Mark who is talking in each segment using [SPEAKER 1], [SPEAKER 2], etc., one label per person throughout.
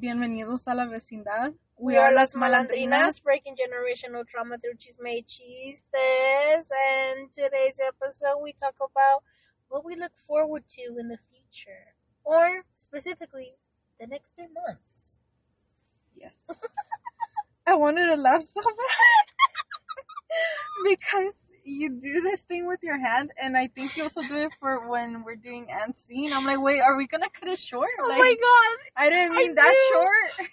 [SPEAKER 1] Bienvenidos a la vecindad.
[SPEAKER 2] We, are las malandrinas, breaking generational trauma through chisme chistes. And today's episode, we talk about what we look forward to in the future, or specifically, the next three months.
[SPEAKER 1] Yes. I wanted to laugh so bad because you do this thing with your hand, and I think you also do it for when we're doing and scene. I'm like, wait, are we gonna cut it short?
[SPEAKER 2] Oh
[SPEAKER 1] like,
[SPEAKER 2] my god!
[SPEAKER 1] I didn't mean
[SPEAKER 2] I
[SPEAKER 1] that short.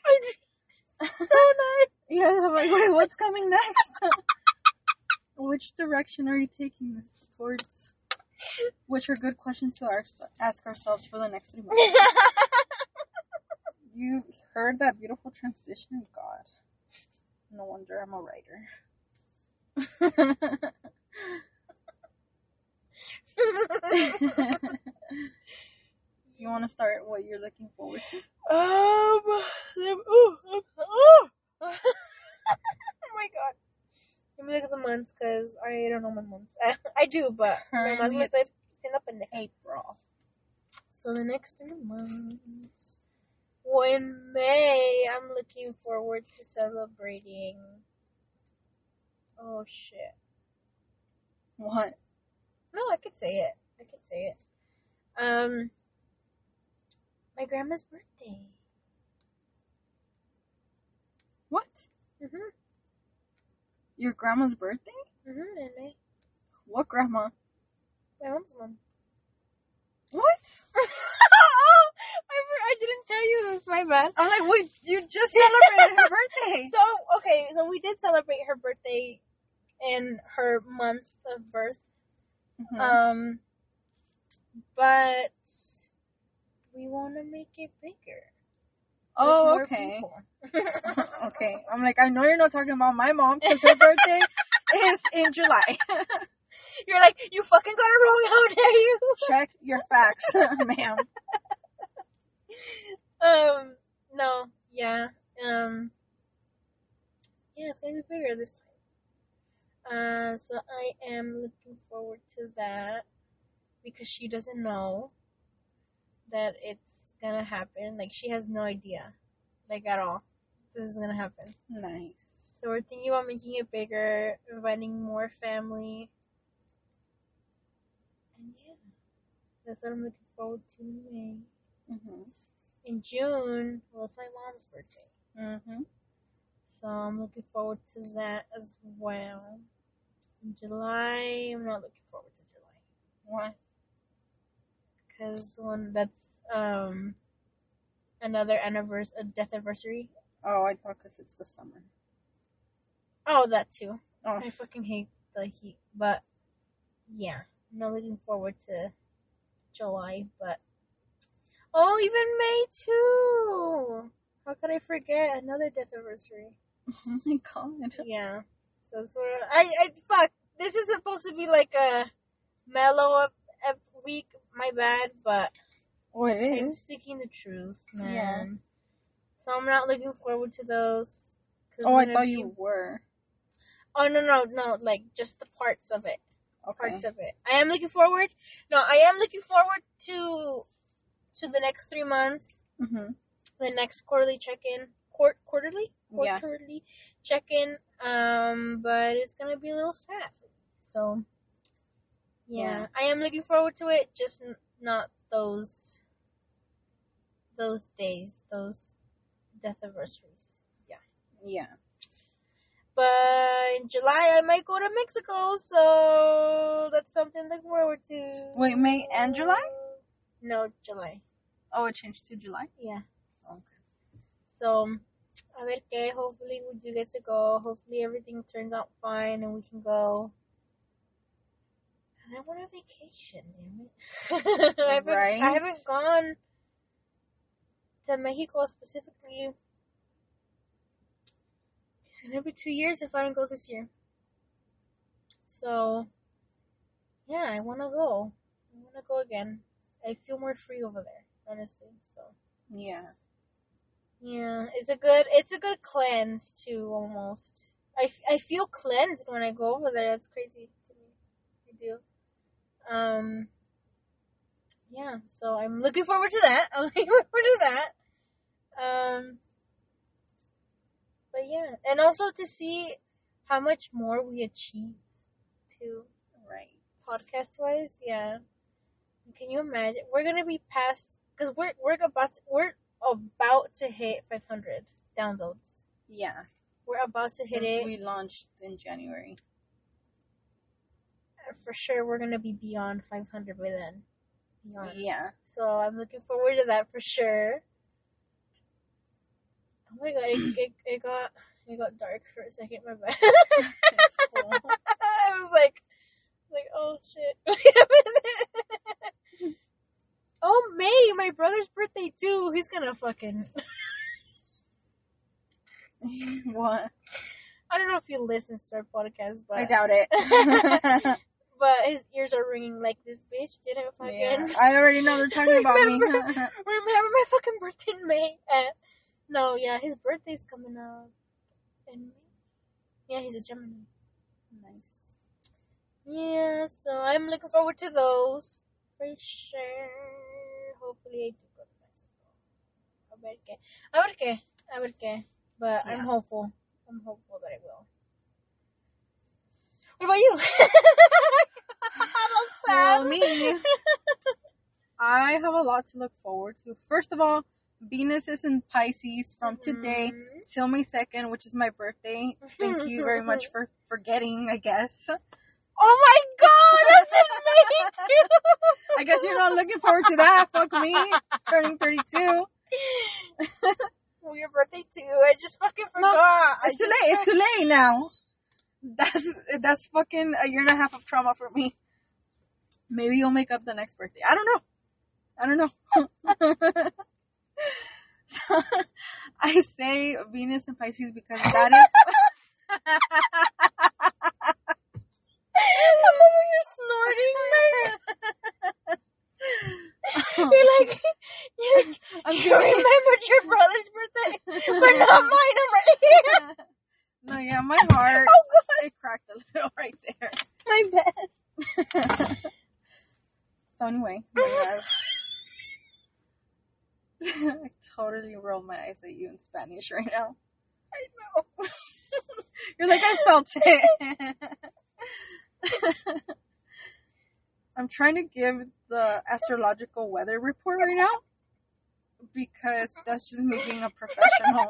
[SPEAKER 2] So nice.
[SPEAKER 1] Yeah, I'm like, wait, what's coming next? Which direction are you taking this towards? Which are good questions to our, ask ourselves for the next three months. You heard that beautiful transition? God. No wonder I'm a writer. Do you want to start what you're looking forward to?
[SPEAKER 2] Um, um, oh, oh my god. Let me look at the months because I don't know my months. I, I do, but my months estoy haciendo pendeja.
[SPEAKER 1] April.
[SPEAKER 2] So the next three months. Well, in May, I'm looking forward to celebrating. Oh shit.
[SPEAKER 1] What?
[SPEAKER 2] No, I could say it. I could say it. Um, my grandma's birthday.
[SPEAKER 1] What?
[SPEAKER 2] Mhm.
[SPEAKER 1] Your grandma's birthday?
[SPEAKER 2] Mhm. In May.
[SPEAKER 1] What grandma?
[SPEAKER 2] My mom's mom.
[SPEAKER 1] What?
[SPEAKER 2] I, I didn't tell you this. My bad.
[SPEAKER 1] I'm like, wait, you just celebrated her birthday.
[SPEAKER 2] So okay, so we did celebrate her birthday in her month of birth.
[SPEAKER 1] Mhm.
[SPEAKER 2] Um, but we want to make it bigger.
[SPEAKER 1] oh, okay. okay. I'm like, I know you're not talking about my mom because her birthday is in July.
[SPEAKER 2] You're like, you fucking got it wrong. How dare you?
[SPEAKER 1] Check your facts, ma'am.
[SPEAKER 2] Um, no, yeah, um, yeah, it's gonna be bigger this time. Uh, so I am looking forward to that because she doesn't know that it's gonna happen. Like she has no idea, like at all, this is gonna happen.
[SPEAKER 1] Nice.
[SPEAKER 2] So we're thinking about making it bigger, inviting more family, and yeah, that's what I'm looking forward to in May.
[SPEAKER 1] Mhm.
[SPEAKER 2] In June, well, it's my mom's birthday.
[SPEAKER 1] Mhm.
[SPEAKER 2] So I'm looking forward to that as well. July, I'm not looking forward to July
[SPEAKER 1] Why?
[SPEAKER 2] because one that's um another anniversary, a death anniversary.
[SPEAKER 1] Oh, I thought because it's the summer.
[SPEAKER 2] Oh, that too.
[SPEAKER 1] Oh,
[SPEAKER 2] I fucking hate the heat, but yeah, I'm not looking forward to July. But oh, even May too. How could I forget another death anniversary?
[SPEAKER 1] oh my god.
[SPEAKER 2] Yeah. So sort of I I fuck. This is supposed to be like a mellow up, up week. My bad, but
[SPEAKER 1] Oh, it
[SPEAKER 2] I'm speaking the truth, man.
[SPEAKER 1] Yeah.
[SPEAKER 2] So I'm not looking forward to those.
[SPEAKER 1] Oh, I thought
[SPEAKER 2] be-
[SPEAKER 1] you were.
[SPEAKER 2] Oh no no no! Like just the parts of it.
[SPEAKER 1] Okay.
[SPEAKER 2] Parts of it. I am looking forward. No, I am looking forward to to the next three months.
[SPEAKER 1] Mm-hmm.
[SPEAKER 2] The next quarterly check-in. Quart quarterly.
[SPEAKER 1] Yeah.
[SPEAKER 2] Quarterly check-in. Um, but it's gonna be a little sad. So. Yeah,
[SPEAKER 1] Yeah.
[SPEAKER 2] I am looking forward to it. Just n- not those. Those days, those death anniversaries.
[SPEAKER 1] Yeah, yeah.
[SPEAKER 2] But in July, I might go to Mexico, so that's something to look forward to.
[SPEAKER 1] Wait, May and July?
[SPEAKER 2] No, July.
[SPEAKER 1] Oh, it changed to July.
[SPEAKER 2] Yeah.
[SPEAKER 1] Okay.
[SPEAKER 2] So, a ver que, hopefully we do get to go. Hopefully everything turns out fine and we can go. Cause I want a vacation, damn it. I, haven't,
[SPEAKER 1] Right?
[SPEAKER 2] I haven't gone to Mexico specifically. It's gonna be two years if I don't go this year. So, yeah, I wanna go. I wanna go again. I feel more free over there, honestly. So.
[SPEAKER 1] Yeah.
[SPEAKER 2] Yeah, it's a good it's a good cleanse too almost. I, I feel cleansed when I go over there. That's crazy to me. I do. Um yeah, so I'm looking forward to that. I'm looking forward to that. Um, but yeah, and also to see how much more we achieve too,
[SPEAKER 1] Right.
[SPEAKER 2] podcast wise. Yeah, can you imagine? We're gonna be past because we're we're about to, we're about to hit 500 downloads.
[SPEAKER 1] Yeah.
[SPEAKER 2] We're about to hit
[SPEAKER 1] Since
[SPEAKER 2] it
[SPEAKER 1] we launched in January.
[SPEAKER 2] Uh, for sure. We're gonna be beyond 500 by then. Beyond.
[SPEAKER 1] Yeah.
[SPEAKER 2] So I'm looking forward to that for sure. Oh my god, it, it, it got it got dark for a second. My bad.
[SPEAKER 1] Cool.
[SPEAKER 2] I was like, like oh shit. Wait a minute. oh May, my brother's birthday too. He's gonna fucking.
[SPEAKER 1] what?
[SPEAKER 2] I don't know if he listens to our podcast, but
[SPEAKER 1] I doubt it.
[SPEAKER 2] but his ears are ringing like this bitch didn't fucking.
[SPEAKER 1] yeah. I already know they're talking about me.
[SPEAKER 2] Remember- Remember my fucking birthday in May? Uh, no, yeah, his birthday's coming up in May. Yeah, he's a Gemini.
[SPEAKER 1] nice.
[SPEAKER 2] Yeah, so I'm looking forward to those for sure. Hopefully, I do go to Mexico. A ver qué. A ver qué. A ver qué. But I'm hopeful. I'm hopeful that I will. What about you?
[SPEAKER 1] Well, me. I have a lot to look forward to. First of all, Venus is in Pisces from today
[SPEAKER 2] Mhm.
[SPEAKER 1] till May 2nd, which is my birthday. Thank you very much for forgetting, I guess.
[SPEAKER 2] Oh my god, that's amazing!
[SPEAKER 1] I guess you're not looking forward to that. Fuck me. Turning 32.
[SPEAKER 2] well, your birthday too. I just fucking
[SPEAKER 1] No,
[SPEAKER 2] forgot. I
[SPEAKER 1] It's too late. It's too late now. That's that's fucking a year and a half of trauma for me. Maybe you'll make up the next birthday. I don't know. I don't know. so, I say Venus and Pisces because that is
[SPEAKER 2] I'm over here snorting. Like, you're like, you're like,
[SPEAKER 1] I'm
[SPEAKER 2] you
[SPEAKER 1] giving
[SPEAKER 2] remembered your brother's birthday, but not mine. I'm right here.
[SPEAKER 1] No, yeah, my heart
[SPEAKER 2] Oh god,
[SPEAKER 1] it cracked a little right there.
[SPEAKER 2] my bad.
[SPEAKER 1] so anyway, my bad. I totally rolled my eyes at you in Spanish right now.
[SPEAKER 2] I know.
[SPEAKER 1] You're like, I felt it. I'm trying to give the astrological weather report right now because that's just me being a professional.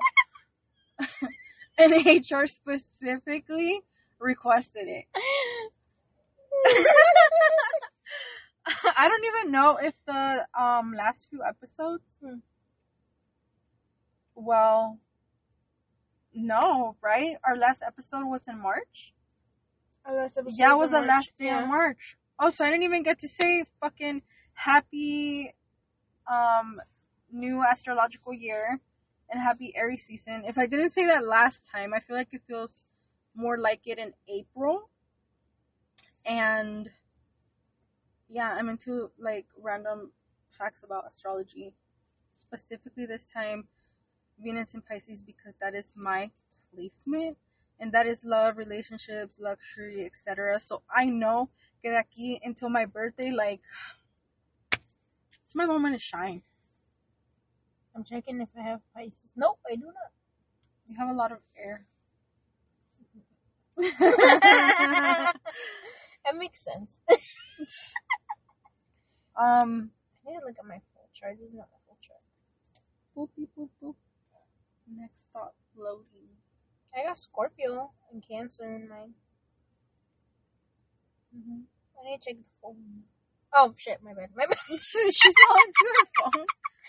[SPEAKER 1] and HR specifically requested it. I don't even know if the um last few episodes. Well, no, right? Our last episode was in March.
[SPEAKER 2] Our last episode
[SPEAKER 1] Yeah, it
[SPEAKER 2] in
[SPEAKER 1] was the
[SPEAKER 2] March.
[SPEAKER 1] last day
[SPEAKER 2] Yeah.
[SPEAKER 1] of March. Oh, so I didn't even get to say fucking happy um new astrological year and happy Aries season. If I didn't say that last time, I feel like it feels more like it in April. And yeah, I'm into like random facts about astrology. Specifically this time Venus in Pisces because that is my placement and that is love, relationships, luxury, etc. So I know que de aquí until my birthday, like it's my moment to shine.
[SPEAKER 2] I'm checking if I have Pisces. Nope, I do not.
[SPEAKER 1] You have a lot of air.
[SPEAKER 2] that makes sense.
[SPEAKER 1] um,
[SPEAKER 2] I need to look at my full chart. This is not my full chart.
[SPEAKER 1] boop, beep, boop, boop. Next stop, loading.
[SPEAKER 2] I got Scorpio and Cancer in mine.
[SPEAKER 1] Mm-hmm.
[SPEAKER 2] I need to check the phone. Oh shit, my bad. My bad.
[SPEAKER 1] She's all into her phone.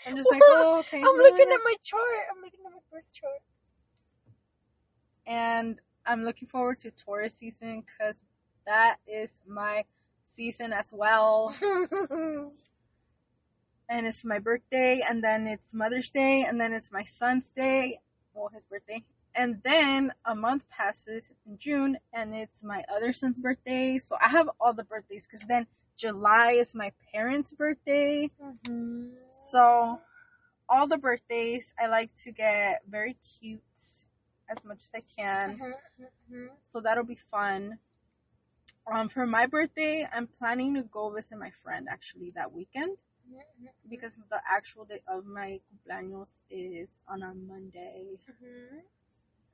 [SPEAKER 1] I'm just like, oh, okay.
[SPEAKER 2] I'm looking at my chart. I'm looking at my birth chart.
[SPEAKER 1] and I'm looking forward to Taurus season because that is my season as well. And it's my birthday, and then it's Mother's Day, and then it's my son's day, well, his birthday. And then a month passes in June, and it's my other son's birthday. So I have all the birthdays because then July is my parents' birthday.
[SPEAKER 2] Mhm.
[SPEAKER 1] So all the birthdays, I like to get very cute as much as I can.
[SPEAKER 2] Mhm, mhm.
[SPEAKER 1] So that'll be fun. Um, for my birthday, I'm planning to go visit my friend actually that weekend. Because the actual day of my cumpleaños is on a Monday.
[SPEAKER 2] Mhm.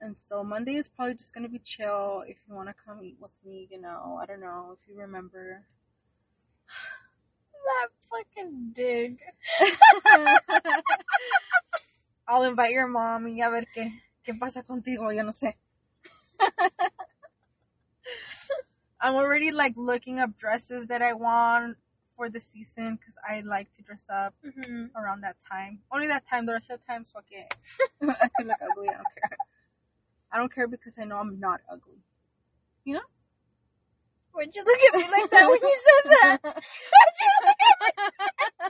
[SPEAKER 1] And so Monday is probably just gonna be chill. If you want to come eat with me, you know, I don't know if you remember.
[SPEAKER 2] That fucking dig.
[SPEAKER 1] I'll invite your mom y a ver qué, qué pasa contigo, yo no sé. I'm already like looking up dresses that I want for the season because I like to dress up
[SPEAKER 2] Mhm.
[SPEAKER 1] around that time. Only that time, the rest of the time, fuck it. I could look ugly, I don't care. I don't care because I know I'm not ugly. You know?
[SPEAKER 2] Why'd you look at me like that when you said that? Why'd you look at me?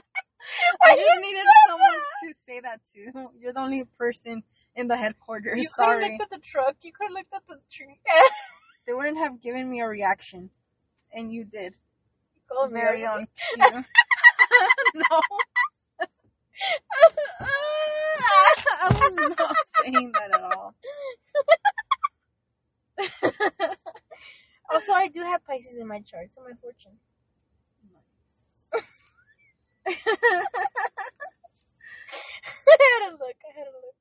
[SPEAKER 1] I
[SPEAKER 2] Why'd
[SPEAKER 1] just needed someone
[SPEAKER 2] that?
[SPEAKER 1] to say that too. You're the only person in the headquarters.
[SPEAKER 2] You could have looked at the truck. You could have looked at the tree.
[SPEAKER 1] They wouldn't have given me a reaction. And you did.
[SPEAKER 2] Call ugly.
[SPEAKER 1] on cue. no, I was not saying that at all.
[SPEAKER 2] also, I do have Pisces in my chart, so my fortune. I had a look. I had a look.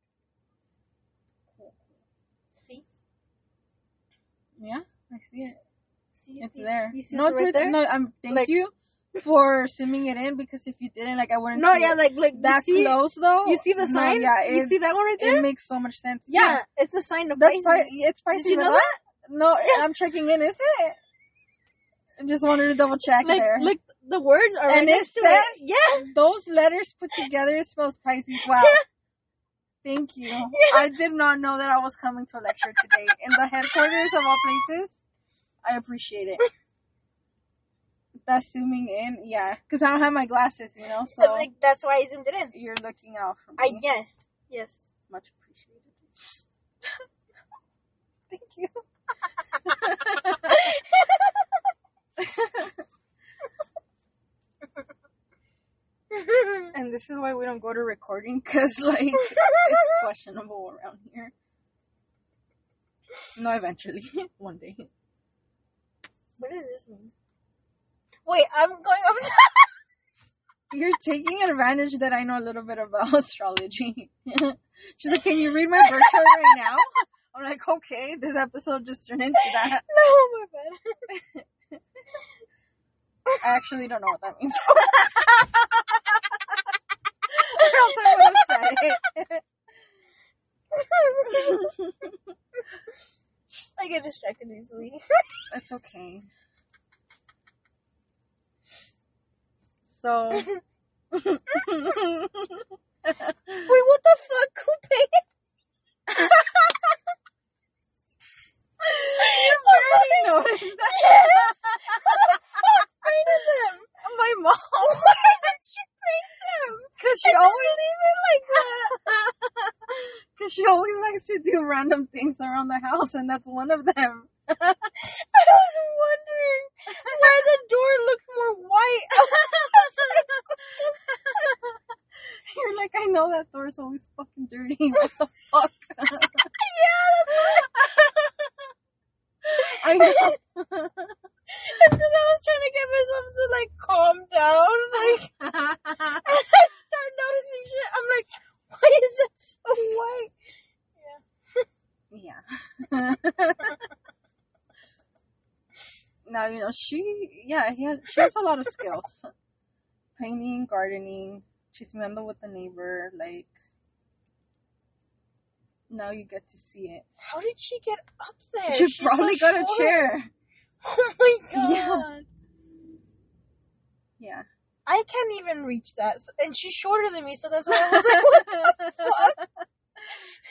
[SPEAKER 2] See?
[SPEAKER 1] Yeah, I see it.
[SPEAKER 2] See?
[SPEAKER 1] It's
[SPEAKER 2] You-
[SPEAKER 1] there.
[SPEAKER 2] You see
[SPEAKER 1] no,
[SPEAKER 2] it
[SPEAKER 1] it's
[SPEAKER 2] right there?
[SPEAKER 1] No, I'm thank
[SPEAKER 2] Like-
[SPEAKER 1] you for zooming it in because if you didn't, like, I wouldn't.
[SPEAKER 2] No, yeah, like, like,
[SPEAKER 1] that
[SPEAKER 2] see,
[SPEAKER 1] close though.
[SPEAKER 2] You see the
[SPEAKER 1] No,
[SPEAKER 2] sign?
[SPEAKER 1] yeah,
[SPEAKER 2] you see that one right there?
[SPEAKER 1] it makes so much sense.
[SPEAKER 2] yeah, it's the sign of
[SPEAKER 1] that's
[SPEAKER 2] Pisces.
[SPEAKER 1] Pi- it's Pisces.
[SPEAKER 2] Did you know that?
[SPEAKER 1] No, I'm checking in. Is it? I just wanted to double check
[SPEAKER 2] Like,
[SPEAKER 1] there.
[SPEAKER 2] like the words are right
[SPEAKER 1] And it
[SPEAKER 2] next to it. Yeah.
[SPEAKER 1] Those letters put together spells Pisces. Wow.
[SPEAKER 2] Yeah.
[SPEAKER 1] Thank you. I did not know that I was coming to a lecture today in the headquarters of all places. I appreciate it. That's zooming in, yeah, because I don't have my glasses, you know, so
[SPEAKER 2] like that's why I zoomed it in.
[SPEAKER 1] you're looking out for me.
[SPEAKER 2] I guess. Yes.
[SPEAKER 1] Much appreciated. Thank you. And this is why we don't go to recording, because like it's questionable around here. No, eventually, one day.
[SPEAKER 2] What does this mean? Wait, I'm going up.
[SPEAKER 1] You're taking advantage that I know a little bit about astrology. She's like, "Can you read my birth chart right now?" I'm like, "Okay." This episode just turned into that.
[SPEAKER 2] no, my bad.
[SPEAKER 1] I actually don't know what that means. or else I would have said it.
[SPEAKER 2] I get distracted easily.
[SPEAKER 1] That's okay. So.
[SPEAKER 2] Wait, what the fuck? Who paid?
[SPEAKER 1] you barely noticed that.
[SPEAKER 2] Yes. Who the fuck painted them?
[SPEAKER 1] My mom.
[SPEAKER 2] Why did she paint them?
[SPEAKER 1] Because she
[SPEAKER 2] I just
[SPEAKER 1] always
[SPEAKER 2] leave it like that.
[SPEAKER 1] Because she always likes to do random things around the house, and that's one of them.
[SPEAKER 2] I was wondering why the door looked more white.
[SPEAKER 1] You're like, I know that door's always fucking dirty. What the fuck?
[SPEAKER 2] yeah,
[SPEAKER 1] I know.
[SPEAKER 2] because I was trying to get myself to like calm down, like and I start noticing shit. I'm like, why is it so white?
[SPEAKER 1] yeah. now you know she. Yeah, he has. She has a lot of skills. Painting, gardening. She's mending with the neighbor. Like now you get to see it.
[SPEAKER 2] How did she get up there?
[SPEAKER 1] she
[SPEAKER 2] She's
[SPEAKER 1] probably
[SPEAKER 2] so
[SPEAKER 1] got a chair.
[SPEAKER 2] Oh my god.
[SPEAKER 1] Yeah. Yeah.
[SPEAKER 2] I can't even reach that, and she's shorter than me, so that's why I was like, what the fuck?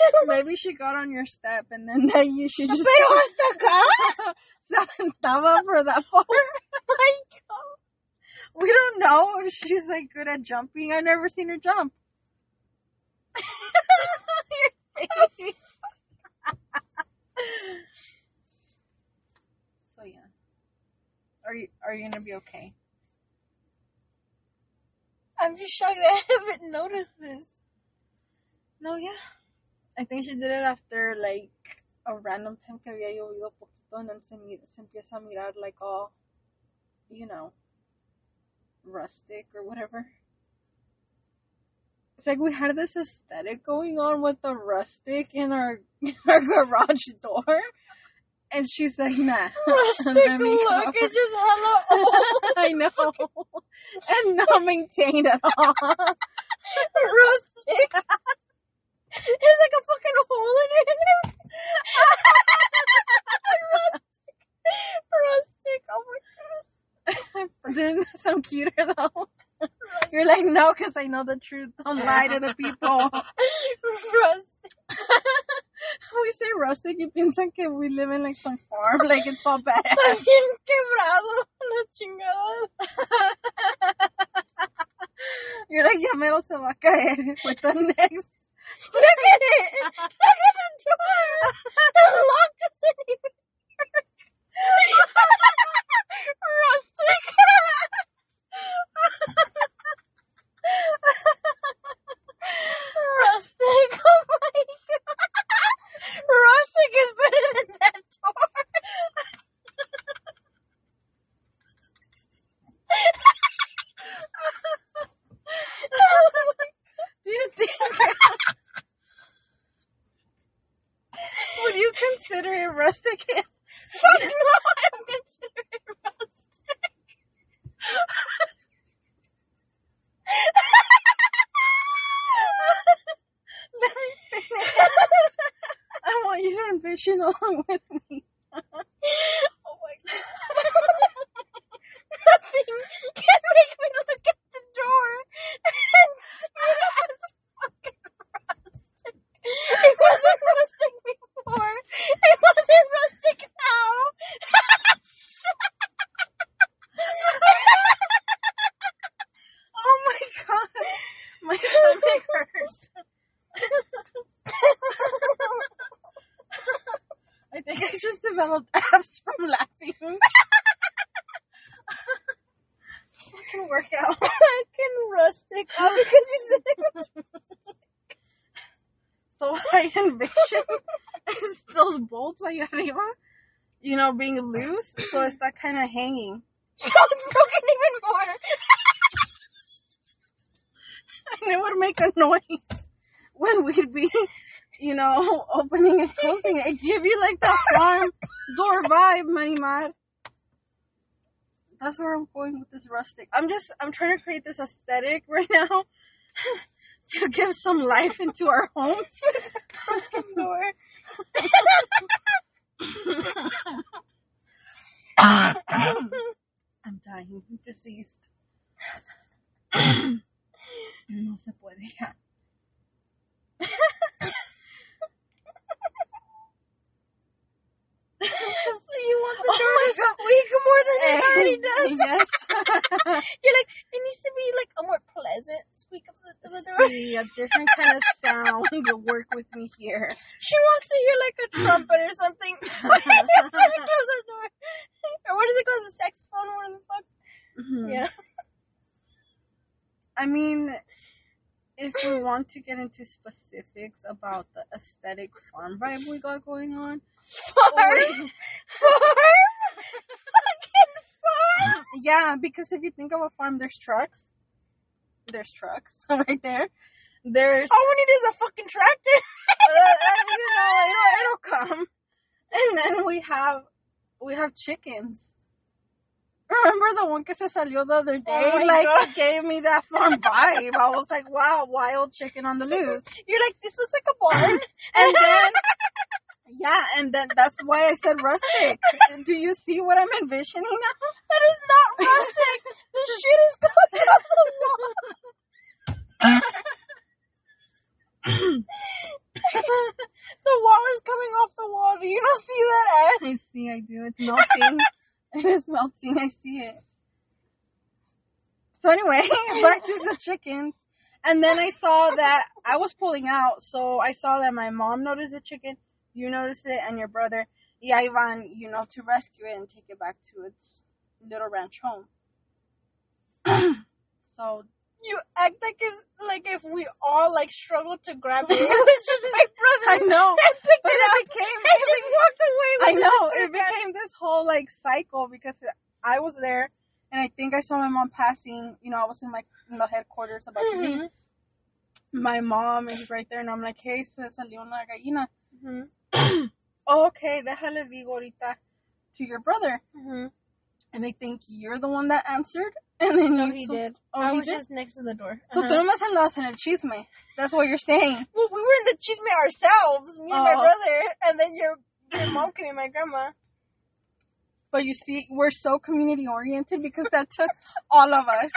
[SPEAKER 1] Maybe she got on your step and then that you should just
[SPEAKER 2] Pero hasta acá.
[SPEAKER 1] se aventaba for that far.
[SPEAKER 2] My god.
[SPEAKER 1] We don't know if she's like good at jumping. I've never seen her jump. so yeah. Are you are you gonna be okay?
[SPEAKER 2] I'm just shocked that I haven't noticed this.
[SPEAKER 1] No, yeah. I think she did it after like a random time que había llovido poquito and then se, se empieza a mirar like all, you know, rustic or whatever. It's like we had this aesthetic going on with the rustic in our in our garage door, and she's like, "Nah,
[SPEAKER 2] Rustic look, it's just hella old.
[SPEAKER 1] I know, and not maintained at all.
[SPEAKER 2] Rustic. There's like a fucking hole in it. Rustic. Rustic. Oh my
[SPEAKER 1] But then sound cuter though. You're like, no, because I know the truth. Don't lie to the people.
[SPEAKER 2] god. Rustic.
[SPEAKER 1] we say rustic y piensan que we live in like some farm, like it's all bad.
[SPEAKER 2] Bien quebrado. La chingada.
[SPEAKER 1] You're like, ya mero se va a caer with the next.
[SPEAKER 2] Look at it. Look at the door. The lock doesn't even work. Rustic. Rustic. Oh my god. Rustic is better than that door.
[SPEAKER 1] Do you think? Would you consider it rustic?
[SPEAKER 2] Fuck no, I don't consider it rustic.
[SPEAKER 1] Let me finish. I want you to envision along with me.
[SPEAKER 2] oh my god. Nothing can make me look at the door and see it as fucking rustic. It wasn't rustic before. It wasn't rustic now.
[SPEAKER 1] Oh my god, my stomach hurts. I think I just developed abs from laughing. Fucking workout.
[SPEAKER 2] fucking rustic. Oh, because you said it was rustic.
[SPEAKER 1] So what I envision is those bolts ahí arriba, you know, being loose, so it's that kind of hanging.
[SPEAKER 2] It's broken even more.
[SPEAKER 1] And it would make a noise when we'd be, you know, opening and closing it. It give you like that farm door vibe, Money Mad. That's where I'm going with this rustic. I'm just, I'm trying to create this aesthetic right now to give some life into our homes. I'm dying, deceased. no se puede ya.
[SPEAKER 2] So you want the door to squeak more than it already does?
[SPEAKER 1] Yes.
[SPEAKER 2] You're like, it needs to be like a more pleasant squeak of the, of the door.
[SPEAKER 1] See, a different kind of sound will work with me here.
[SPEAKER 2] She wants to hear like a trumpet or something. When you close the door. Or what is it called? The saxophone or whatever the fuck?
[SPEAKER 1] Mhm.
[SPEAKER 2] Yeah.
[SPEAKER 1] I mean, if we want to get into specifics about the aesthetic farm vibe we got going on,
[SPEAKER 2] Farm? Farm? Fucking farm?
[SPEAKER 1] yeah, because if you think of a farm, there's trucks. There's trucks right there. There's
[SPEAKER 2] All we need is a fucking tractor.
[SPEAKER 1] uh, you know, it'll, it'll come. And then we have we have chickens. Remember the one que se salió the other day?
[SPEAKER 2] Oh
[SPEAKER 1] like
[SPEAKER 2] God.
[SPEAKER 1] it gave me that farm vibe. I was like, wow, wild chicken on the loose.
[SPEAKER 2] You're like, this looks like a barn.
[SPEAKER 1] And then yeah, and then that's why I said rustic. Do you see what I'm envisioning now?
[SPEAKER 2] That is not rustic. the shit is coming off the wall. the wall is coming off the wall. Do you not see that? Eh?
[SPEAKER 1] I see, I do. It's melting. it is melting. I see it. So anyway, back to the chickens. And then I saw that I was pulling out, so I saw that my mom noticed the chicken, you noticed it, and your brother, y ahí van, you know, to rescue it and take it back to its little ranch home. so
[SPEAKER 2] You act like it's like if we all like struggled to grab it. It was just my brother.
[SPEAKER 1] I know,
[SPEAKER 2] that picked
[SPEAKER 1] but
[SPEAKER 2] it
[SPEAKER 1] it
[SPEAKER 2] up
[SPEAKER 1] became,
[SPEAKER 2] and
[SPEAKER 1] it
[SPEAKER 2] just walked away. With
[SPEAKER 1] I know
[SPEAKER 2] it.
[SPEAKER 1] became this whole like cycle because I was there and I think I saw my mom passing. You know, I was in my in the headquarters about to leave,
[SPEAKER 2] Mhm.
[SPEAKER 1] my mom is right there, and I'm like, hey, se salió una gallina.
[SPEAKER 2] Mhm.
[SPEAKER 1] Oh, okay, déjale digo ahorita to your brother.
[SPEAKER 2] Mhm.
[SPEAKER 1] And they think you're the one that answered. And then
[SPEAKER 2] No,
[SPEAKER 1] you
[SPEAKER 2] he did.
[SPEAKER 1] Oh,
[SPEAKER 2] I
[SPEAKER 1] he
[SPEAKER 2] was
[SPEAKER 1] did?
[SPEAKER 2] just next to the door.
[SPEAKER 1] So
[SPEAKER 2] Uh-huh.
[SPEAKER 1] tú nomás andabas en el chisme. That's what you're saying.
[SPEAKER 2] Well, we were in the chisme ourselves, me and my
[SPEAKER 1] Oh.
[SPEAKER 2] brother, and then your your mom came and my grandma.
[SPEAKER 1] But you see, we're so community oriented because that took all of us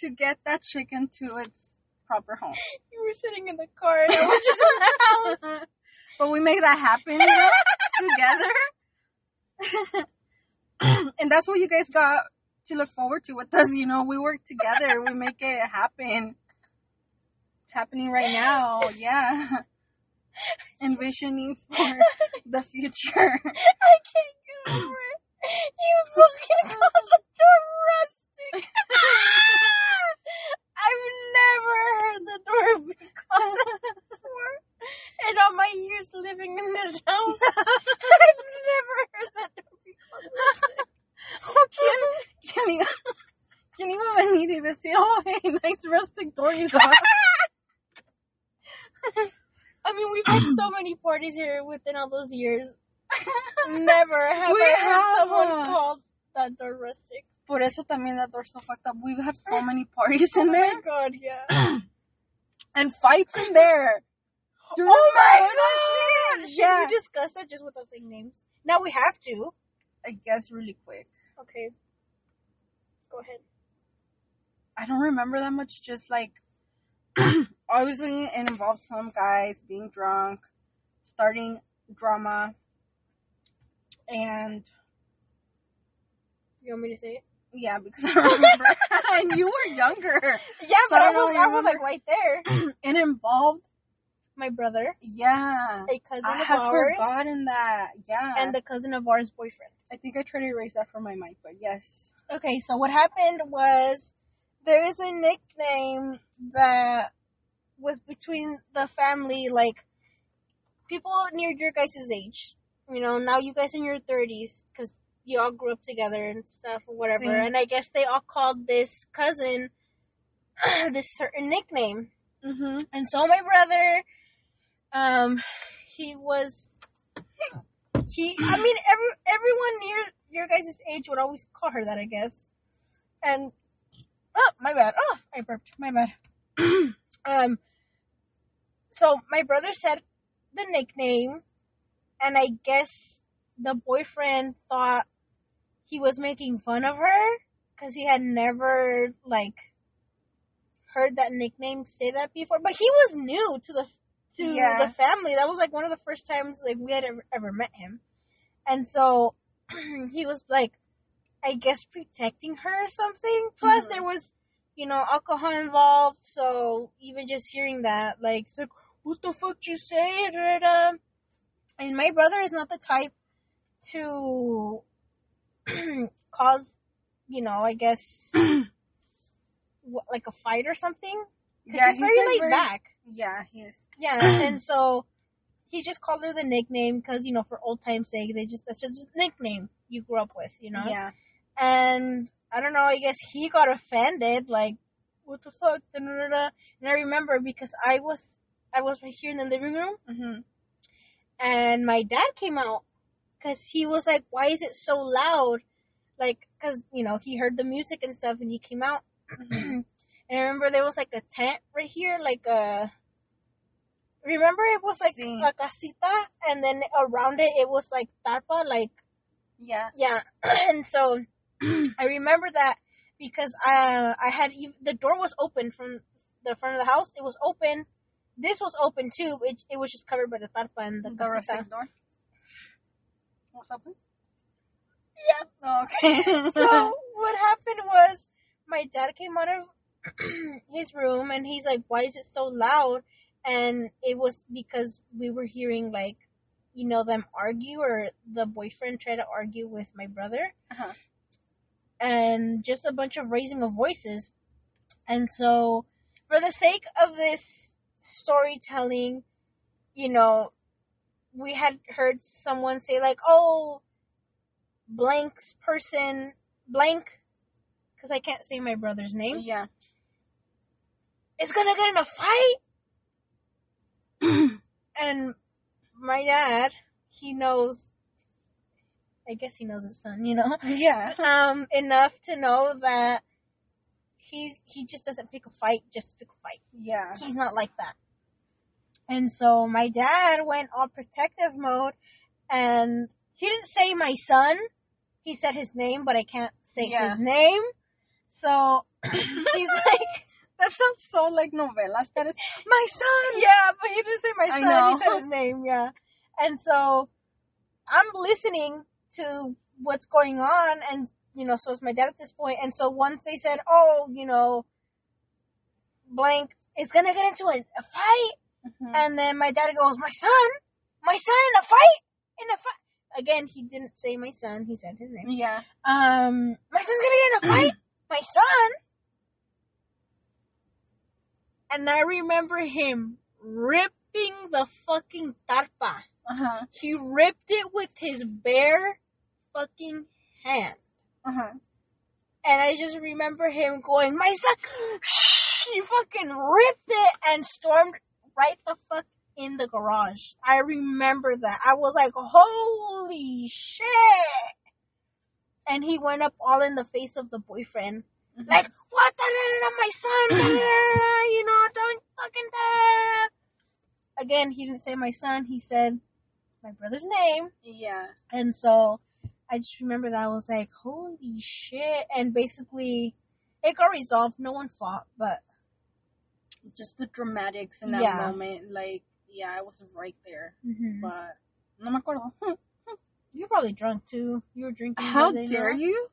[SPEAKER 1] to get that chicken to its proper home.
[SPEAKER 2] You were sitting in the car, and I was just in the house.
[SPEAKER 1] but we made that happen you know, together. and that's what you guys got to look forward to with us. You know, we work together. We make it happen. It's happening right now. Yeah. Envisioning for the future.
[SPEAKER 2] I can't get over it. You fucking called the door rustic. I've never heard the door be called that before. And all my years living in this house, I've never heard that door be called rustic.
[SPEAKER 1] Oh, ¿quién, quién, iba, ¿Quién iba a venir y decir, oh, hey, nice rustic door you got?
[SPEAKER 2] I mean, we've had so many parties here within all those years. Never have
[SPEAKER 1] We
[SPEAKER 2] I heard someone called that door rustic.
[SPEAKER 1] Por eso también that door's so fucked up. We've had so many parties oh in
[SPEAKER 2] oh
[SPEAKER 1] there.
[SPEAKER 2] Oh my god, yeah.
[SPEAKER 1] and fights in there. Do
[SPEAKER 2] Oh my god! Should
[SPEAKER 1] Yeah.
[SPEAKER 2] we discuss that just without saying names? Now we have to.
[SPEAKER 1] I guess really quick.
[SPEAKER 2] Okay. Go ahead.
[SPEAKER 1] I don't remember that much. Just like, obviously, it involves some guys being drunk, starting drama, and
[SPEAKER 2] You want me to say it?
[SPEAKER 1] yeah, because I remember, and you were younger.
[SPEAKER 2] Yeah,
[SPEAKER 1] So
[SPEAKER 2] but
[SPEAKER 1] I
[SPEAKER 2] was I was like right there.
[SPEAKER 1] It involved,
[SPEAKER 2] My brother,
[SPEAKER 1] yeah.
[SPEAKER 2] a cousin
[SPEAKER 1] I
[SPEAKER 2] of ours,
[SPEAKER 1] forgotten that. Yeah,
[SPEAKER 2] and the cousin of ours boyfriend.
[SPEAKER 1] I think I tried to erase that from my mind, but yes.
[SPEAKER 2] Okay, so what happened was there is a nickname that was between the family, like people near your guys' age. You know, now you guys in your thirties because you all grew up together and stuff or whatever. And I guess they all called this cousin this certain nickname.
[SPEAKER 1] Mm-hmm.
[SPEAKER 2] And so my brother, um, he was, he, I mean, every, everyone near your guys' age would always call her that, I guess. And, oh, my bad. Oh, I burped. My bad. um, so my brother said the nickname, and I guess the boyfriend thought he was making fun of her because he had never, like, heard that nickname say that before, but he was new to the to
[SPEAKER 1] Yeah.
[SPEAKER 2] the family. That was like one of the first times like we had ever, ever met him, and so he was like, I guess protecting her or something. Plus,
[SPEAKER 1] Mhm.
[SPEAKER 2] there was you know alcohol involved, so even just hearing that, like, it's like what the fuck you say? And my brother is not the type to cause, you know, I guess. what, like a fight or something.
[SPEAKER 1] Yeah,
[SPEAKER 2] he's, very laid back.
[SPEAKER 1] Yeah, he is.
[SPEAKER 2] Yeah, and so he just called her the nickname because you know for old time's sake they just that's just a nickname you grew up with, you know.
[SPEAKER 1] Yeah.
[SPEAKER 2] And I don't know. I guess he got offended, like what the fuck, da, da, da, da. and I remember because I was I was right here in the living room
[SPEAKER 1] Mm-hmm.
[SPEAKER 2] and my dad came out because he was like, "Why is it so loud?" Like, because you know he heard the music and stuff, and he came out. and I remember there was like a tent right here, like a. Remember, it was like
[SPEAKER 1] Sí.
[SPEAKER 2] a casita, and then around it, it was like tarpa, like
[SPEAKER 1] Yeah.
[SPEAKER 2] yeah. and so I remember that because I I had the door was open from the front of the house. It was open. This was open too. It it was just covered by the tarpa and the,
[SPEAKER 1] The
[SPEAKER 2] casita.
[SPEAKER 1] door. What's up?
[SPEAKER 2] Yeah.
[SPEAKER 1] Oh, okay.
[SPEAKER 2] so what happened was my dad came out of his room and he's like, "Why is it so loud?" And it was because we were hearing like, you know, them argue or the boyfriend try to argue with my brother,
[SPEAKER 1] Uh-huh.
[SPEAKER 2] and just a bunch of raising of voices. And so, for the sake of this storytelling, you know, we had heard someone say like, "Oh." blank's person blank because I can't say my brother's name
[SPEAKER 1] yeah.
[SPEAKER 2] Is gonna get in a fight and my dad, he knows. I guess he knows his son, you know,
[SPEAKER 1] yeah.
[SPEAKER 2] um, enough to know that he's he just doesn't pick a fight just to pick a fight.
[SPEAKER 1] Yeah.
[SPEAKER 2] He's not like that. And so my dad went all protective mode and he didn't say my son. He said his name, but I can't say
[SPEAKER 1] Yeah.
[SPEAKER 2] his name. So he's like,
[SPEAKER 1] That sounds so like novelas. That is my son.
[SPEAKER 2] yeah, but he didn't say my
[SPEAKER 1] I
[SPEAKER 2] son.
[SPEAKER 1] know.
[SPEAKER 2] He said his name, yeah. And so I'm listening to what's going on and you know, so is my dad at this point. And so once they said, oh, you know, blank is gonna get into a, a fight,
[SPEAKER 1] Mhm.
[SPEAKER 2] and then my dad goes, my son, my son in a fight, in a fight. Again, he didn't say my son. He said his name.
[SPEAKER 1] Yeah.
[SPEAKER 2] Um, my son's gonna get in a fight. my son. And I remember him ripping the fucking tarpa.
[SPEAKER 1] Uh huh.
[SPEAKER 2] He ripped it with his bare fucking hand.
[SPEAKER 1] Uh huh.
[SPEAKER 2] And I just remember him going, my son, he fucking ripped it and stormed right the fuck in the garage. I remember that. I was like, holy shit. And he went up all in the face of the boyfriend.
[SPEAKER 1] Mm-hmm.
[SPEAKER 2] Like, what? My son, you know, don't fucking. Again, he didn't say my son. He said my brother's name.
[SPEAKER 1] yeah.
[SPEAKER 2] And so I just remember that I was like, holy shit. And basically, it got resolved. No one fought, but
[SPEAKER 1] Just the dramatics in that
[SPEAKER 2] Yeah.
[SPEAKER 1] moment. Like, yeah, I was right there.
[SPEAKER 2] Mm-hmm.
[SPEAKER 1] But no me acuerdo.
[SPEAKER 2] you're probably drunk too. You were drinking.
[SPEAKER 1] How dare you?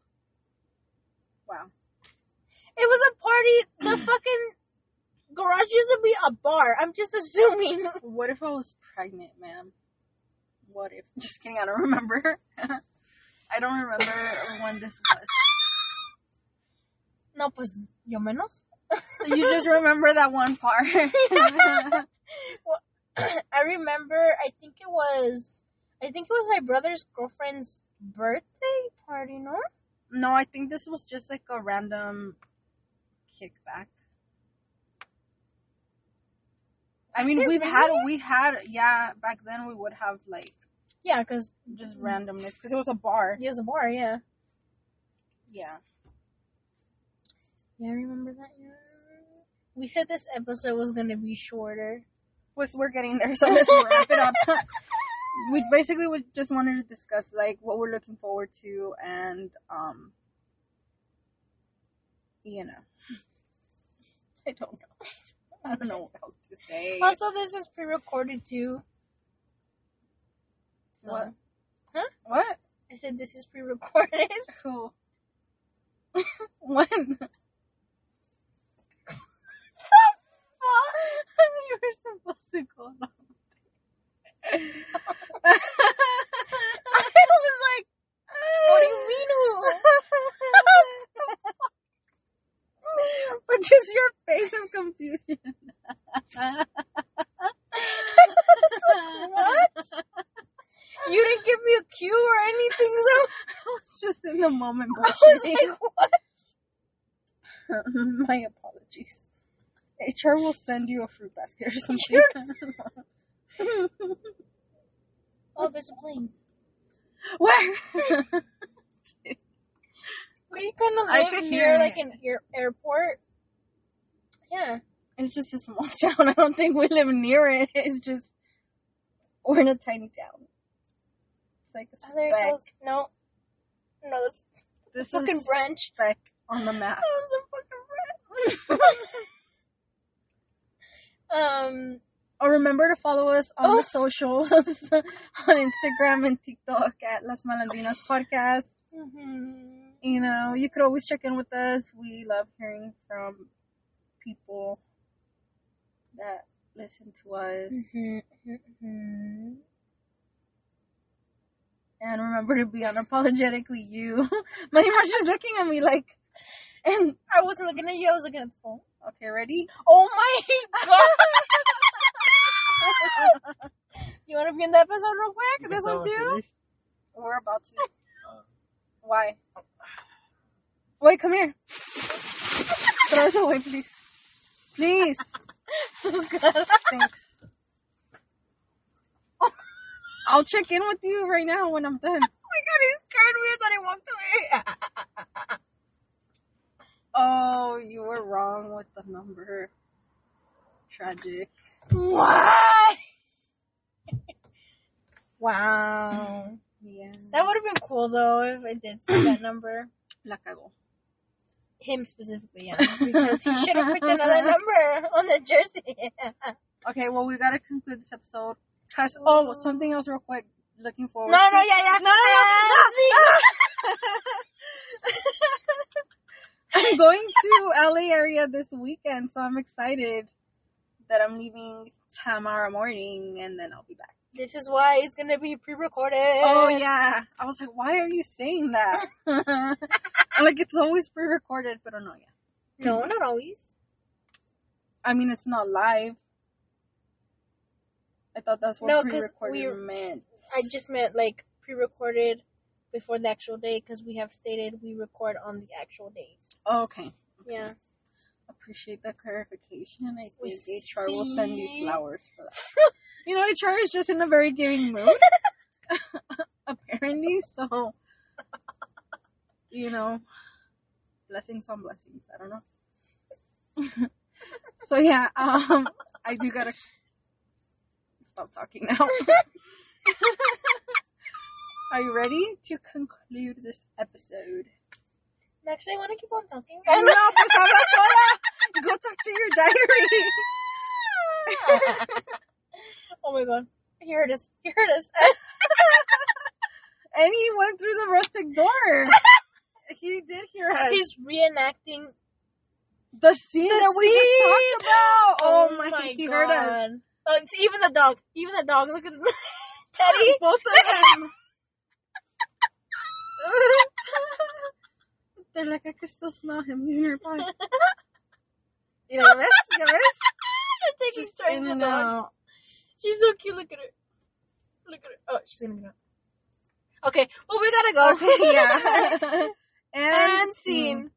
[SPEAKER 1] Wow.
[SPEAKER 2] It was a party. The fucking garage used to be a bar. I'm just assuming.
[SPEAKER 1] What if I was pregnant, ma'am? What if? Just kidding. I don't remember. I don't remember when this was.
[SPEAKER 2] No, pues, yo menos.
[SPEAKER 1] You just remember that one part.
[SPEAKER 2] I remember, I think it was, I think it was my brother's girlfriend's birthday party, no?
[SPEAKER 1] no, I think this was just like a random kickback. I mean, we've had, we had, yeah, back then we would have like
[SPEAKER 2] Yeah, because
[SPEAKER 1] just randomness because it was a bar.
[SPEAKER 2] he was a bar, yeah.
[SPEAKER 1] Yeah.
[SPEAKER 2] Yeah, I remember that, yeah. We said this episode was gonna be shorter.
[SPEAKER 1] Was we're getting there, so let's wrap it up. we basically we just wanted to discuss like what we're looking forward to and um you know. I don't know. I don't know what else to say.
[SPEAKER 2] Also, this is pre-recorded too. So,
[SPEAKER 1] What?
[SPEAKER 2] Huh?
[SPEAKER 1] What?
[SPEAKER 2] I said this is pre-recorded.
[SPEAKER 1] Who? when? you were supposed to go on.
[SPEAKER 2] I was like, oh, what do you mean who?
[SPEAKER 1] but just your face of confusion.
[SPEAKER 2] What? You didn't give me a cue or anything, so
[SPEAKER 1] I was just in the moment
[SPEAKER 2] I was like, what?
[SPEAKER 1] My apologies. HR will send you a fruit basket or something.
[SPEAKER 2] Oh, there's a plane.
[SPEAKER 1] Where?
[SPEAKER 2] We kind of
[SPEAKER 1] I
[SPEAKER 2] live
[SPEAKER 1] could
[SPEAKER 2] near
[SPEAKER 1] hear
[SPEAKER 2] like
[SPEAKER 1] it.
[SPEAKER 2] an air- airport. Yeah.
[SPEAKER 1] it's just a small town. I don't think we live near it. It's just we're in a tiny town. It's like a
[SPEAKER 2] Oh, there it goes. No. No, that's
[SPEAKER 1] This
[SPEAKER 2] fucking
[SPEAKER 1] is
[SPEAKER 2] branch.
[SPEAKER 1] speck on the map.
[SPEAKER 2] That was a fucking branch. um,
[SPEAKER 1] Oh, remember to follow us on
[SPEAKER 2] Oh.
[SPEAKER 1] the socials on Instagram and TikTok at Las Malandrinas Podcast.
[SPEAKER 2] mhm.
[SPEAKER 1] You know, you could always check in with us. We love hearing from people that listen to us.
[SPEAKER 2] Mhm, mhm.
[SPEAKER 1] And remember to be unapologetically you. Money Marsha's looking at me like, and
[SPEAKER 2] I wasn't looking at you, I was looking at the phone.
[SPEAKER 1] okay, ready?
[SPEAKER 2] Oh my god! you want to begin the episode real quick? This one too?
[SPEAKER 1] We're about to. Why? Wait, come here. Throw this away, please. Please.
[SPEAKER 2] Oh god.
[SPEAKER 1] Thanks. I'll check in with you right now when I'm done.
[SPEAKER 2] Oh my god, he scared me. I thought he walked away.
[SPEAKER 1] Oh, you were wrong with the number. Tragic.
[SPEAKER 2] Why? wow.
[SPEAKER 1] Yeah.
[SPEAKER 2] That would have been cool though if I did see that number.
[SPEAKER 1] La cagó.
[SPEAKER 2] Him specifically, yeah. Because he should have picked another number on the jersey.
[SPEAKER 1] Okay, well, we gotta conclude this episode. Cause, oh. oh, something else real quick. Looking forward
[SPEAKER 2] no,
[SPEAKER 1] to.
[SPEAKER 2] no, yeah, yeah.
[SPEAKER 1] No, no, I'm going to LA area this weekend, so I'm excited that I'm leaving tomorrow morning and then I'll be back.
[SPEAKER 2] This is why it's gonna be pre-recorded.
[SPEAKER 1] Oh yeah. I was like, why are you saying that? I'm like, it's always pre-recorded, but no, yeah.
[SPEAKER 2] No, not always.
[SPEAKER 1] I mean, it's not live. I thought that's what
[SPEAKER 2] No,
[SPEAKER 1] pre-recorded
[SPEAKER 2] we-
[SPEAKER 1] meant.
[SPEAKER 2] I just meant like pre-recorded before the actual day because we have stated we record on the actual days.
[SPEAKER 1] okay.
[SPEAKER 2] Yeah.
[SPEAKER 1] Appreciate that clarification. I
[SPEAKER 2] We
[SPEAKER 1] think HR will send you flowers for that. you know, HR is just in a very giving mood. apparently, so you know, blessings on blessings. I don't know. so yeah, um, I do gotta stop talking now. Are you ready to conclude this episode?
[SPEAKER 2] Actually, I want to keep on talking.
[SPEAKER 1] Go talk to your diary.
[SPEAKER 2] oh my god. Here it is. Here it is.
[SPEAKER 1] And he went through the rustic door. he did hear us.
[SPEAKER 2] He's reenacting
[SPEAKER 1] the scene
[SPEAKER 2] the
[SPEAKER 1] that we just talked about. Oh, oh my, god, he heard us.
[SPEAKER 2] god. Oh, it's even the dog. Even the dog. Look at Teddy.
[SPEAKER 1] Both of them. They're like, I can still smell him. He's nearby. You know, ves? ¿Ya ves?
[SPEAKER 2] They're taking
[SPEAKER 1] Just
[SPEAKER 2] turns
[SPEAKER 1] in
[SPEAKER 2] dogs. She's so cute. Look at her. Look at her. Oh, she's gonna up. Okay, well we gotta go.
[SPEAKER 1] Okay, yeah. and,
[SPEAKER 2] And scene.